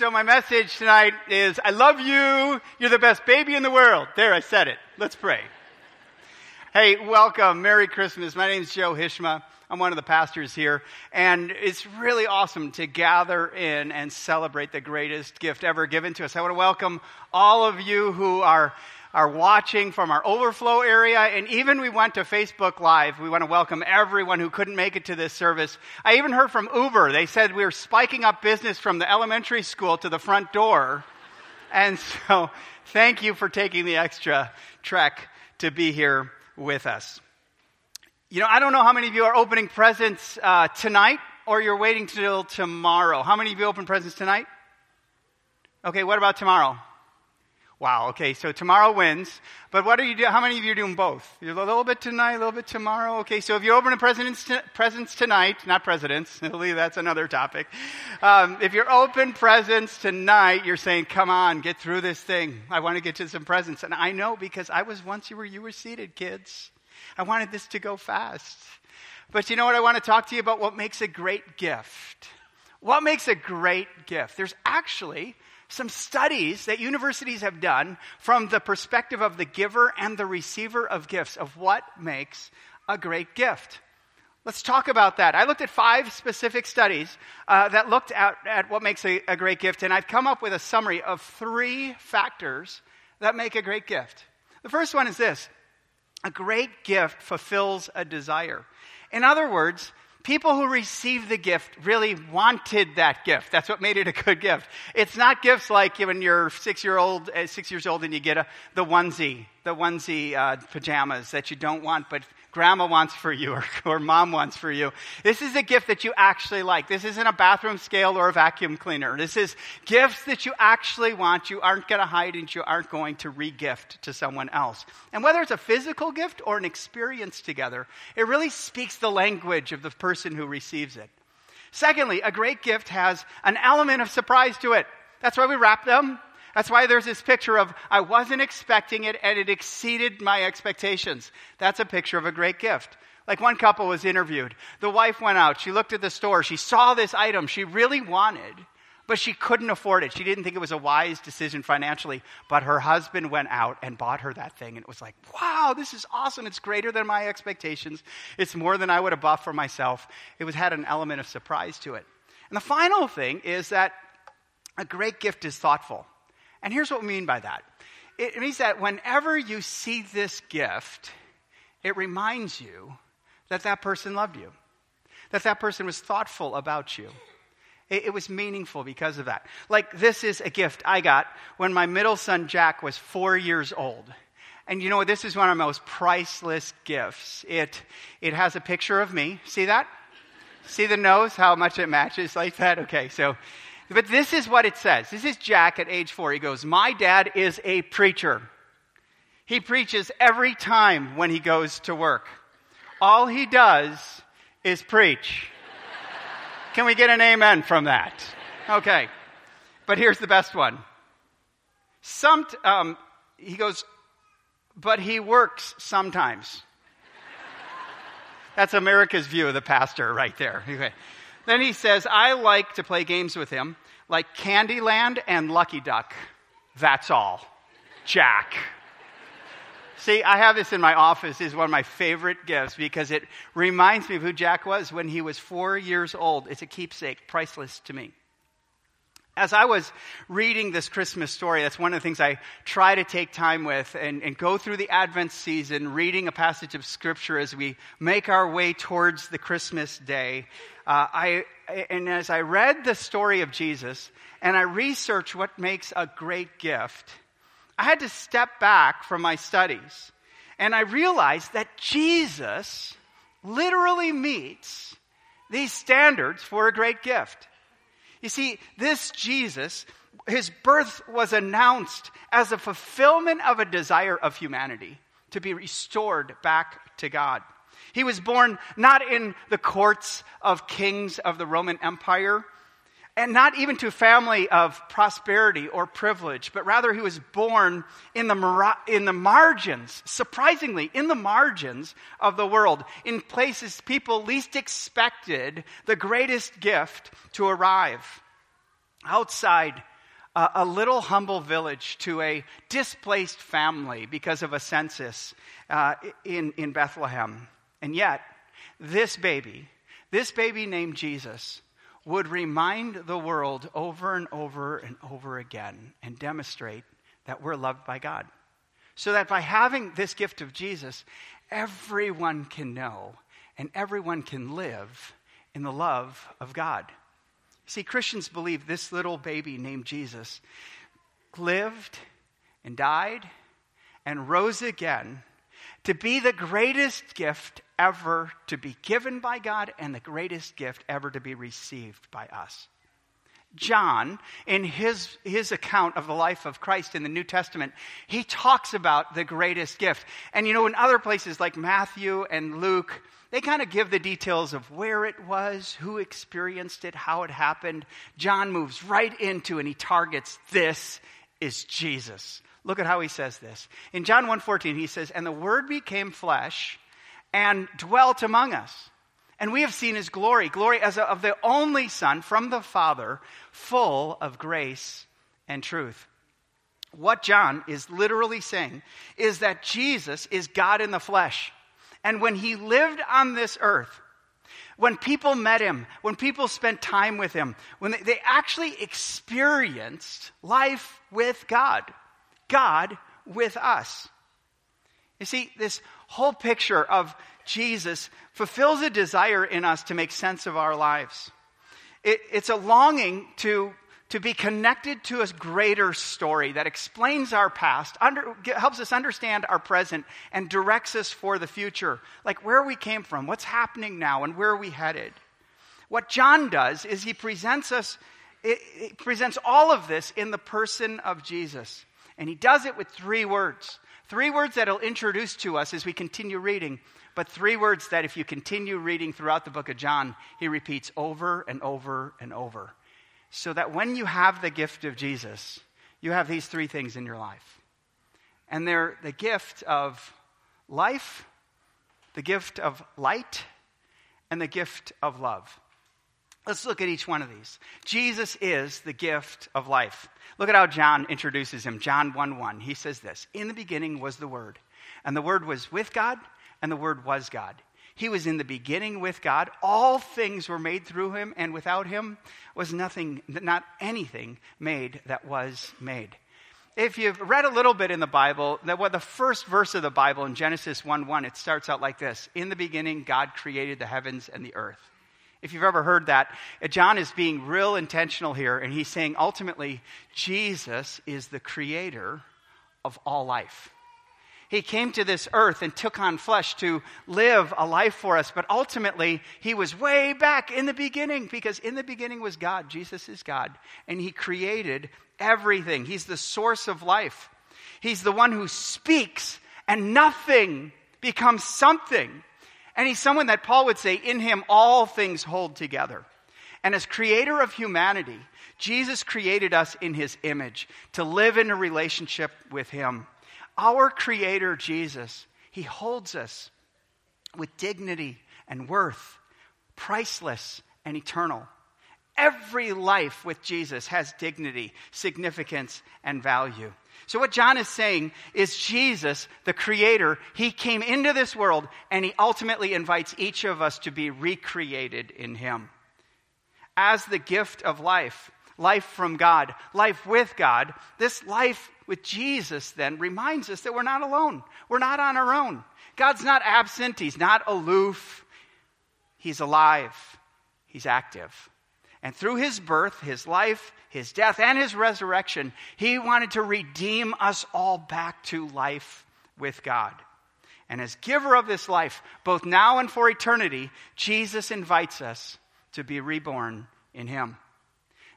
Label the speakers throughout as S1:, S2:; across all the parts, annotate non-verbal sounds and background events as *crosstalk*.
S1: So my message tonight is, I love you. You're the best baby in the world. There, I said it. Let's pray. Hey, welcome. Merry Christmas. My name is Joe Hishma. I'm one of the pastors here. And it's really awesome to gather in and celebrate the greatest gift ever given to us. I want to welcome all of you who are are watching from our overflow area, and even we went to Facebook Live. We want to welcome everyone who couldn't make it to this service. I even heard from Uber. They said we were spiking up business from the elementary school to the front door. And *laughs* so, thank you for taking the extra trek to be here with us. You know, I don't know how many of you are opening presents uh, tonight or you're waiting till tomorrow. How many of you open presents tonight? Okay, what about tomorrow? Wow, okay, so tomorrow wins. But what are you doing? How many of you are doing both? You're a little bit tonight, a little bit tomorrow. Okay, so if you open a presents, presents tonight, not presidents, *laughs* that's another topic. Um, if you're open presents tonight, you're saying, come on, get through this thing. I want to get to some presents. And I know because I was once where you were seated, kids. I wanted this to go fast. But you know what? I want to talk to you about what makes a great gift. What makes a great gift? There's actually some studies that universities have done from the perspective of the giver and the receiver of gifts of what makes a great gift. Let's talk about that. I looked at five specific studies uh, that looked at, at what makes a, a great gift, and I've come up with a summary of three factors that make a great gift. The first one is this a great gift fulfills a desire. In other words, people who received the gift really wanted that gift. That's what made it a good gift. It's not gifts like when you're six year old, uh, six years old, and you get a, the onesie, the onesie uh, pajamas that you don't want, but grandma wants for you or, or mom wants for you. This is a gift that you actually like. This isn't a bathroom scale or a vacuum cleaner. This is gifts that you actually want. You aren't going to hide and you aren't going to regift to someone else. And whether it's a physical gift or an experience together, it really speaks the language of the person who receives it. Secondly, a great gift has an element of surprise to it. That's why we wrap them. That's why there's this picture of, I wasn't expecting it and it exceeded my expectations. That's a picture of a great gift. Like one couple was interviewed. The wife went out. She looked at the store. She saw this item she really wanted, but she couldn't afford it. She didn't think it was a wise decision financially. But her husband went out and bought her that thing. And it was like, wow, this is awesome. It's greater than my expectations. It's more than I would have bought for myself. It was, had an element of surprise to it. And the final thing is that a great gift is thoughtful. And here's what we mean by that it means that whenever you see this gift, it reminds you that that person loved you, that that person was thoughtful about you. It, it was meaningful because of that. Like, this is a gift I got when my middle son Jack was four years old. And you know? This is one of the most priceless gifts. It, it has a picture of me. See that? See the nose? How much it matches like that? Okay, so but this is what it says. This is Jack at age four. He goes, My dad is a preacher. He preaches every time when he goes to work. All he does is preach. Can we get an amen from that? Okay. But here's the best one. Some, um, he goes, but he works sometimes. That's America's view of the pastor right there. Okay. Then he says, I like to play games with him, like Candyland and Lucky Duck. That's all. Jack. See, I have this in my office. is one of my favorite gifts because it reminds me of who Jack was when he was four years old. It's a keepsake, priceless to me. As I was reading this Christmas story, that's one of the things I try to take time with and, and go through the Advent season, reading a passage of Scripture as we make our way towards the Christmas day. Uh, I, and as I read the story of Jesus and I researched what makes a great gift, I had to step back from my studies. And I realized that Jesus literally meets these standards for a great gift. You see, this Jesus, his birth was announced as a fulfillment of a desire of humanity to be restored back to God. He was born not in the courts of kings of the Roman Empire, and not even to a family of prosperity or privilege, but rather he was born in the, in the margins, surprisingly, in the margins of the world, in places people least expected the greatest gift to arrive. outside uh, a little humble village to a displaced family because of a census uh, in, in Bethlehem. And yet, this baby, this baby named Jesus, would remind the world over and over and over again and demonstrate that we're loved by God. So that by having this gift of Jesus, everyone can know and everyone can live in the love of God. See, Christians believe this little baby named Jesus lived and died and rose again to be the greatest gift ever to be given by God and the greatest gift ever to be received by us. John, in his, his account of the life of Christ in the New Testament, he talks about the greatest gift. And you know, in other places like Matthew and Luke, they kind of give the details of where it was, who experienced it, how it happened. John moves right into and he targets this is Jesus. Look at how he says this. In John 1:14 he says, "And the word became flesh and dwelt among us." And we have seen his glory, glory as of the only Son from the Father, full of grace and truth. What John is literally saying is that Jesus is God in the flesh. And when he lived on this earth, when people met him, when people spent time with him, when they, they actually experienced life with God, God with us. You see, this whole picture of Jesus fulfills a desire in us to make sense of our lives. It, it's a longing to, to be connected to a greater story that explains our past, under, helps us understand our present, and directs us for the future. Like where we came from, what's happening now, and where are we headed. What John does is he presents us, it, presents all of this in the person of Jesus. And he does it with three words. Three words that he'll introduce to us as we continue reading but three words that, if you continue reading throughout the book of John, he repeats over and over and over. So that when you have the gift of Jesus, you have these three things in your life. And they're the gift of life, the gift of light, and the gift of love. Let's look at each one of these. Jesus is the gift of life. Look at how John introduces him. John 1 1. He says this In the beginning was the Word, and the Word was with God, and the Word was God. He was in the beginning with God. All things were made through him, and without him was nothing, not anything made that was made. If you've read a little bit in the Bible, that what the first verse of the Bible in Genesis 1 1, it starts out like this In the beginning, God created the heavens and the earth. If you've ever heard that, John is being real intentional here, and he's saying ultimately, Jesus is the creator of all life. He came to this earth and took on flesh to live a life for us. But ultimately, he was way back in the beginning because in the beginning was God. Jesus is God. And he created everything. He's the source of life. He's the one who speaks and nothing becomes something. And he's someone that Paul would say, in him all things hold together. And as creator of humanity, Jesus created us in his image to live in a relationship with him. Our Creator, Jesus, He holds us with dignity and worth, priceless and eternal. Every life with Jesus has dignity, significance, and value. So, what John is saying is Jesus, the Creator, He came into this world and He ultimately invites each of us to be recreated in Him. As the gift of life, life from God, life with God, this life with Jesus then reminds us that we're not alone. We're not on our own. God's not absent, He's not aloof. He's alive, He's active. And through His birth, His life, His death, and His resurrection, He wanted to redeem us all back to life with God. And as giver of this life, both now and for eternity, Jesus invites us to be reborn in Him.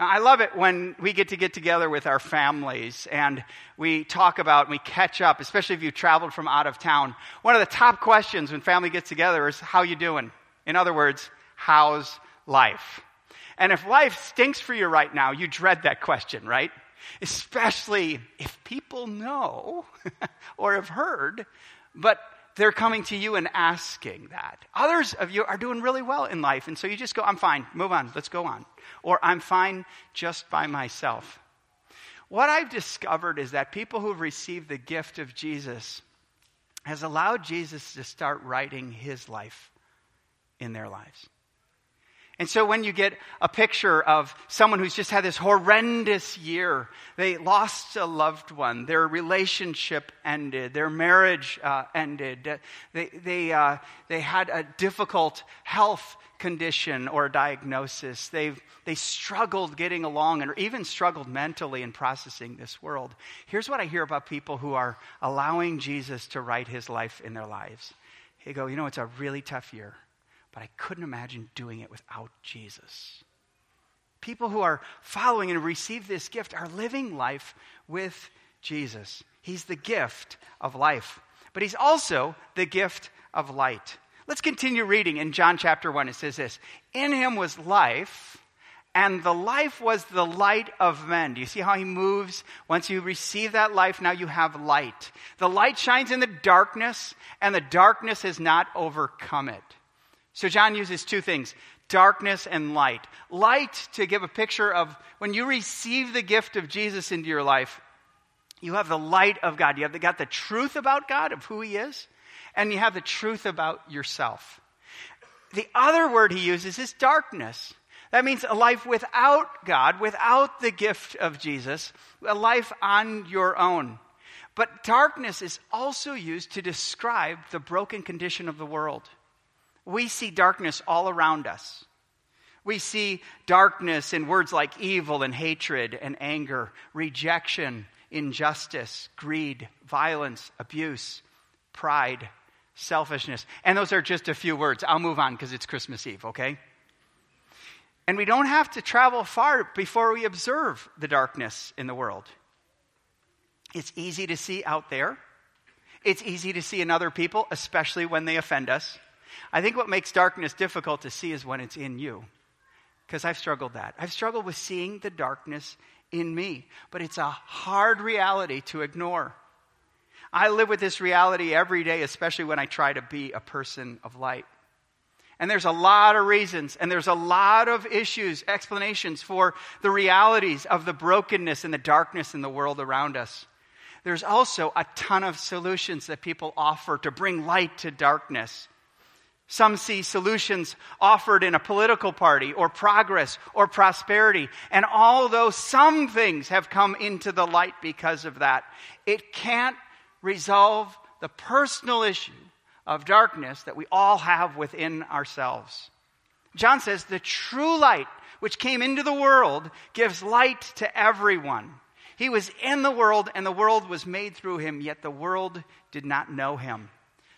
S1: Now, I love it when we get to get together with our families and we talk about, and we catch up, especially if you traveled from out of town. One of the top questions when family gets together is, how you doing? In other words, how's life? And if life stinks for you right now, you dread that question, right? Especially if people know *laughs* or have heard, but they're coming to you and asking that. Others of you are doing really well in life, and so you just go, I'm fine, move on, let's go on. Or I'm fine just by myself. What I've discovered is that people who've received the gift of Jesus has allowed Jesus to start writing his life in their lives. And so when you get a picture of someone who's just had this horrendous year, they lost a loved one, their relationship ended, their marriage uh, ended, they, they, uh, they had a difficult health condition or diagnosis, they they struggled getting along and even struggled mentally in processing this world. Here's what I hear about people who are allowing Jesus to write his life in their lives. They go, you know, it's a really tough year but I couldn't imagine doing it without Jesus. People who are following and receive this gift are living life with Jesus. He's the gift of life, but He's also the gift of light. Let's continue reading in John chapter 1. It says this In Him was life, and the life was the light of men. Do you see how He moves? Once you receive that life, now you have light. The light shines in the darkness, and the darkness has not overcome it. So John uses two things darkness and light. Light to give a picture of when you receive the gift of Jesus into your life, you have the light of God. You have got the truth about God, of who He is, and you have the truth about yourself. The other word he uses is darkness. That means a life without God, without the gift of Jesus, a life on your own. But darkness is also used to describe the broken condition of the world we see darkness all around us. We see darkness in words like evil and hatred and anger, rejection, injustice, greed, violence, abuse, pride, selfishness. And those are just a few words. I'll move on because it's Christmas Eve, okay? And we don't have to travel far before we observe the darkness in the world. It's easy to see out there. It's easy to see in other people, especially when they offend us. I think what makes darkness difficult to see is when it's in you. Because I've struggled that. I've struggled with seeing the darkness in me. But it's a hard reality to ignore. I live with this reality every day, especially when I try to be a person of light. And there's a lot of reasons, and there's a lot of issues, explanations for the realities of the brokenness and the darkness in the world around us. There's also a ton of solutions that people offer to bring light to darkness. Some see solutions offered in a political party or progress or prosperity. And although some things have come into the light because of that, it can't resolve the personal issue of darkness that we all have within ourselves. John says the true light which came into the world gives light to everyone. He was in the world and the world was made through him, yet the world did not know him.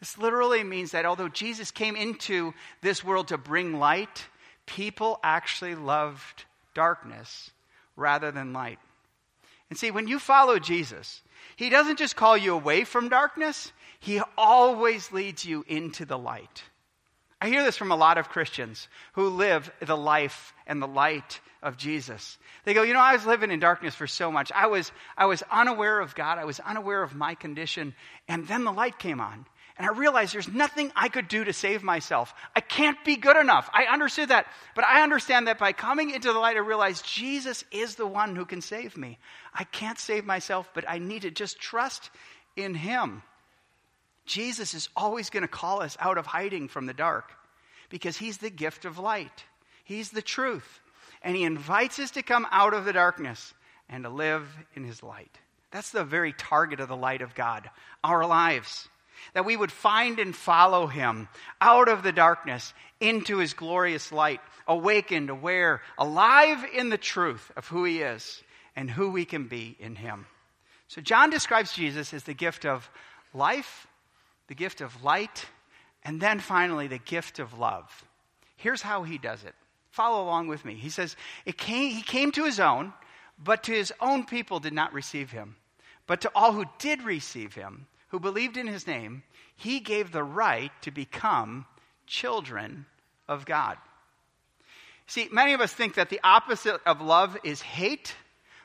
S1: This literally means that although Jesus came into this world to bring light, people actually loved darkness rather than light. And see, when you follow Jesus, he doesn't just call you away from darkness, he always leads you into the light. I hear this from a lot of Christians who live the life and the light of Jesus. They go, you know, I was living in darkness for so much. I was, I was unaware of God. I was unaware of my condition. And then the light came on. And I realized there's nothing I could do to save myself. I can't be good enough. I understood that. But I understand that by coming into the light, I realized Jesus is the one who can save me. I can't save myself, but I need to just trust in Him. Jesus is always going to call us out of hiding from the dark because He's the gift of light, He's the truth. And He invites us to come out of the darkness and to live in His light. That's the very target of the light of God, our lives that we would find and follow him out of the darkness into his glorious light, awakened, aware, alive in the truth of who he is and who we can be in him. So, John describes Jesus as the gift of life, the gift of light, and then finally the gift of love. Here's how he does it. Follow along with me. He says, came, He came to his own, but to his own people did not receive him. But to all who did receive him, who believed in his name, he gave the right to become children of God. See, many of us think that the opposite of love is hate,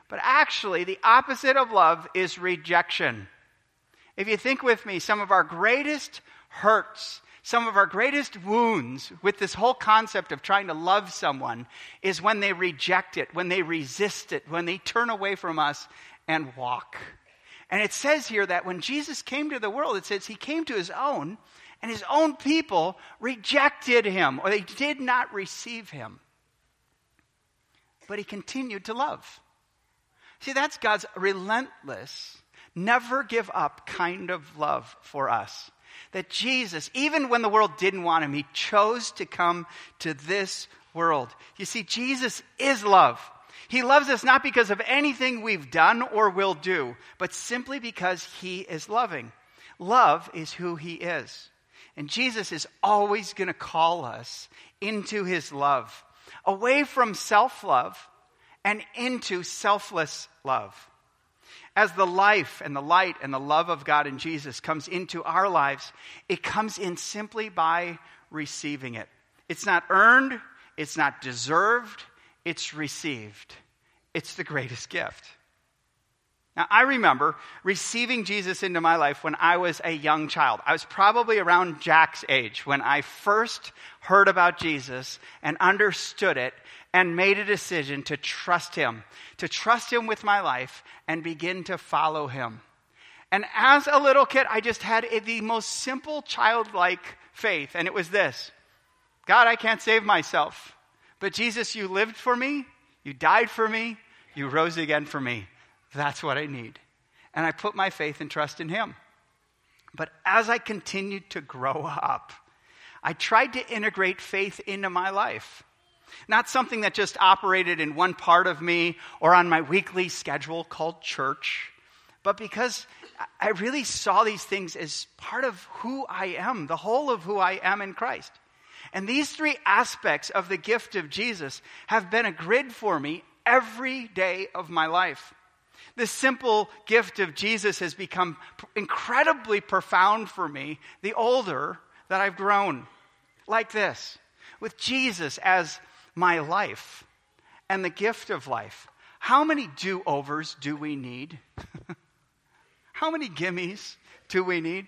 S1: but actually, the opposite of love is rejection. If you think with me, some of our greatest hurts, some of our greatest wounds with this whole concept of trying to love someone is when they reject it, when they resist it, when they turn away from us and walk. And it says here that when Jesus came to the world, it says he came to his own, and his own people rejected him, or they did not receive him. But he continued to love. See, that's God's relentless, never give up kind of love for us. That Jesus, even when the world didn't want him, he chose to come to this world. You see, Jesus is love. He loves us not because of anything we've done or will do, but simply because he is loving. Love is who he is. And Jesus is always going to call us into his love, away from self love and into selfless love. As the life and the light and the love of God in Jesus comes into our lives, it comes in simply by receiving it. It's not earned, it's not deserved, it's received. It's the greatest gift. Now, I remember receiving Jesus into my life when I was a young child. I was probably around Jack's age when I first heard about Jesus and understood it and made a decision to trust Him, to trust Him with my life and begin to follow Him. And as a little kid, I just had a, the most simple childlike faith, and it was this God, I can't save myself. But Jesus, you lived for me, you died for me, you rose again for me. That's what I need. And I put my faith and trust in Him. But as I continued to grow up, I tried to integrate faith into my life. Not something that just operated in one part of me or on my weekly schedule called church, but because I really saw these things as part of who I am, the whole of who I am in Christ. And these three aspects of the gift of Jesus have been a grid for me every day of my life. This simple gift of Jesus has become incredibly profound for me the older that I've grown. Like this with Jesus as my life and the gift of life. How many do overs do we need? *laughs* How many gimmies do we need?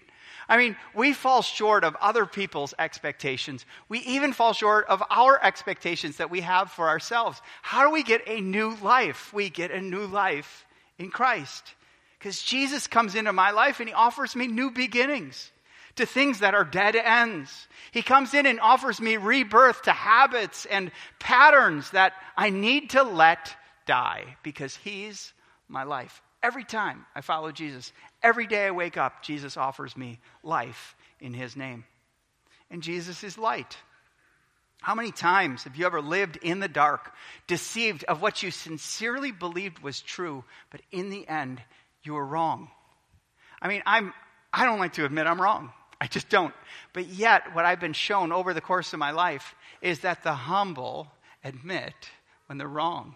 S1: I mean, we fall short of other people's expectations. We even fall short of our expectations that we have for ourselves. How do we get a new life? We get a new life in Christ. Because Jesus comes into my life and he offers me new beginnings to things that are dead ends. He comes in and offers me rebirth to habits and patterns that I need to let die because He's my life. Every time I follow Jesus, every day I wake up, Jesus offers me life in His name. And Jesus is light. How many times have you ever lived in the dark, deceived of what you sincerely believed was true, but in the end, you were wrong? I mean, I'm, I don't like to admit I'm wrong. I just don't. But yet, what I've been shown over the course of my life is that the humble admit when they're wrong.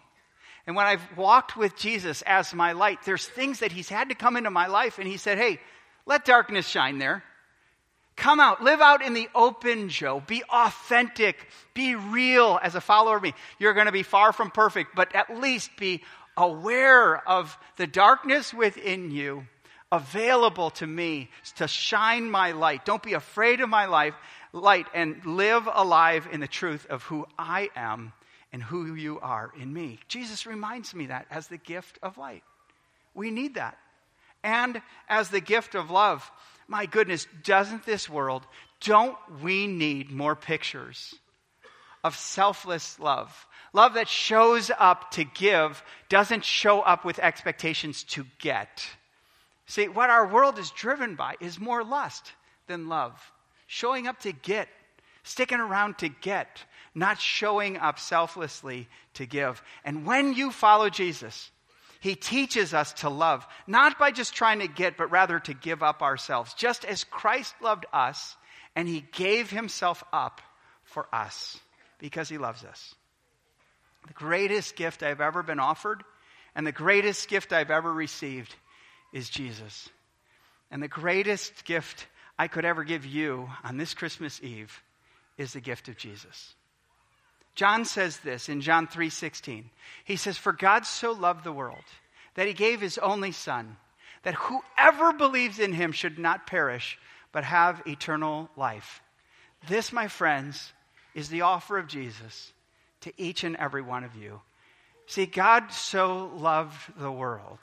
S1: And when I've walked with Jesus as my light, there's things that He's had to come into my life, and He said, Hey, let darkness shine there. Come out, live out in the open, Joe. Be authentic, be real as a follower of me. You're going to be far from perfect, but at least be aware of the darkness within you available to me to shine my light. Don't be afraid of my life, light and live alive in the truth of who I am and who you are in me. Jesus reminds me that as the gift of light. We need that. And as the gift of love. My goodness, doesn't this world, don't we need more pictures of selfless love? Love that shows up to give, doesn't show up with expectations to get. See, what our world is driven by is more lust than love. Showing up to get, sticking around to get, not showing up selflessly to give. And when you follow Jesus, he teaches us to love, not by just trying to get, but rather to give up ourselves, just as Christ loved us and he gave himself up for us because he loves us. The greatest gift I've ever been offered and the greatest gift I've ever received is Jesus. And the greatest gift I could ever give you on this Christmas Eve is the gift of Jesus. John says this in John 3:16. He says, "For God so loved the world that he gave his only son, that whoever believes in him should not perish, but have eternal life. This, my friends, is the offer of Jesus to each and every one of you. See, God so loved the world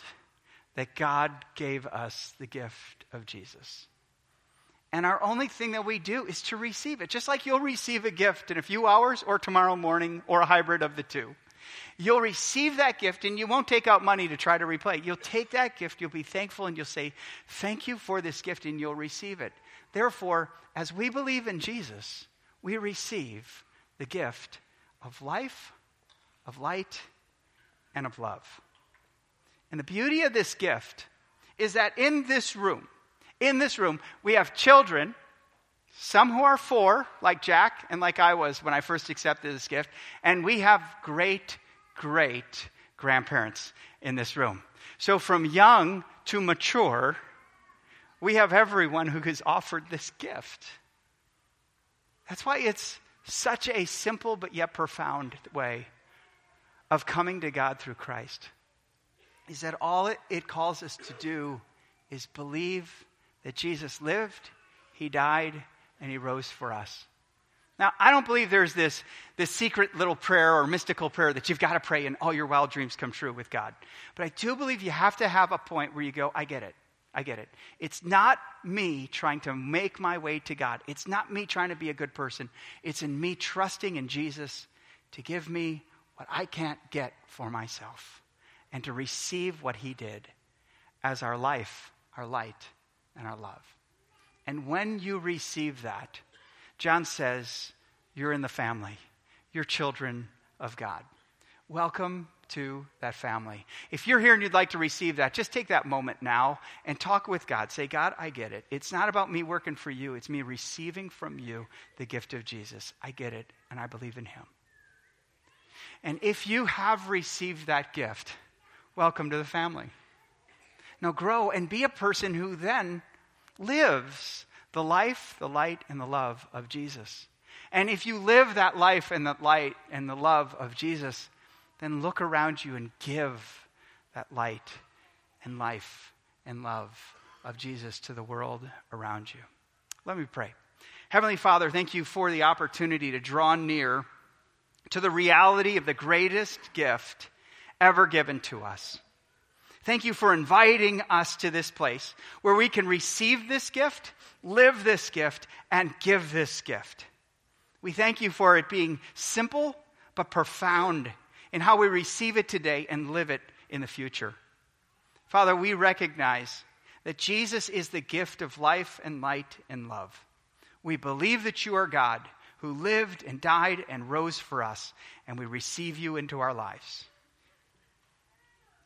S1: that God gave us the gift of Jesus. And our only thing that we do is to receive it, just like you'll receive a gift in a few hours or tomorrow morning or a hybrid of the two. You'll receive that gift and you won't take out money to try to repay. You'll take that gift, you'll be thankful, and you'll say, Thank you for this gift, and you'll receive it. Therefore, as we believe in Jesus, we receive the gift of life, of light, and of love. And the beauty of this gift is that in this room, in this room, we have children, some who are four, like Jack and like I was when I first accepted this gift, and we have great, great grandparents in this room. So from young to mature, we have everyone who has offered this gift. That's why it's such a simple but yet profound way of coming to God through Christ. Is that all it, it calls us to do is believe that Jesus lived, He died, and He rose for us. Now, I don't believe there's this, this secret little prayer or mystical prayer that you've got to pray and all your wild dreams come true with God. But I do believe you have to have a point where you go, I get it. I get it. It's not me trying to make my way to God. It's not me trying to be a good person. It's in me trusting in Jesus to give me what I can't get for myself and to receive what He did as our life, our light, and our love. And when you receive that, John says, you're in the family. You're children of God. Welcome to that family. If you're here and you'd like to receive that, just take that moment now and talk with God. Say, God, I get it. It's not about me working for you, it's me receiving from you the gift of Jesus. I get it, and I believe in him. And if you have received that gift, welcome to the family. Now grow and be a person who then lives the life, the light, and the love of Jesus. And if you live that life and that light and the love of Jesus, then look around you and give that light and life and love of Jesus to the world around you. Let me pray. Heavenly Father, thank you for the opportunity to draw near to the reality of the greatest gift ever given to us. Thank you for inviting us to this place where we can receive this gift, live this gift, and give this gift. We thank you for it being simple but profound in how we receive it today and live it in the future. Father, we recognize that Jesus is the gift of life and light and love. We believe that you are God who lived and died and rose for us, and we receive you into our lives.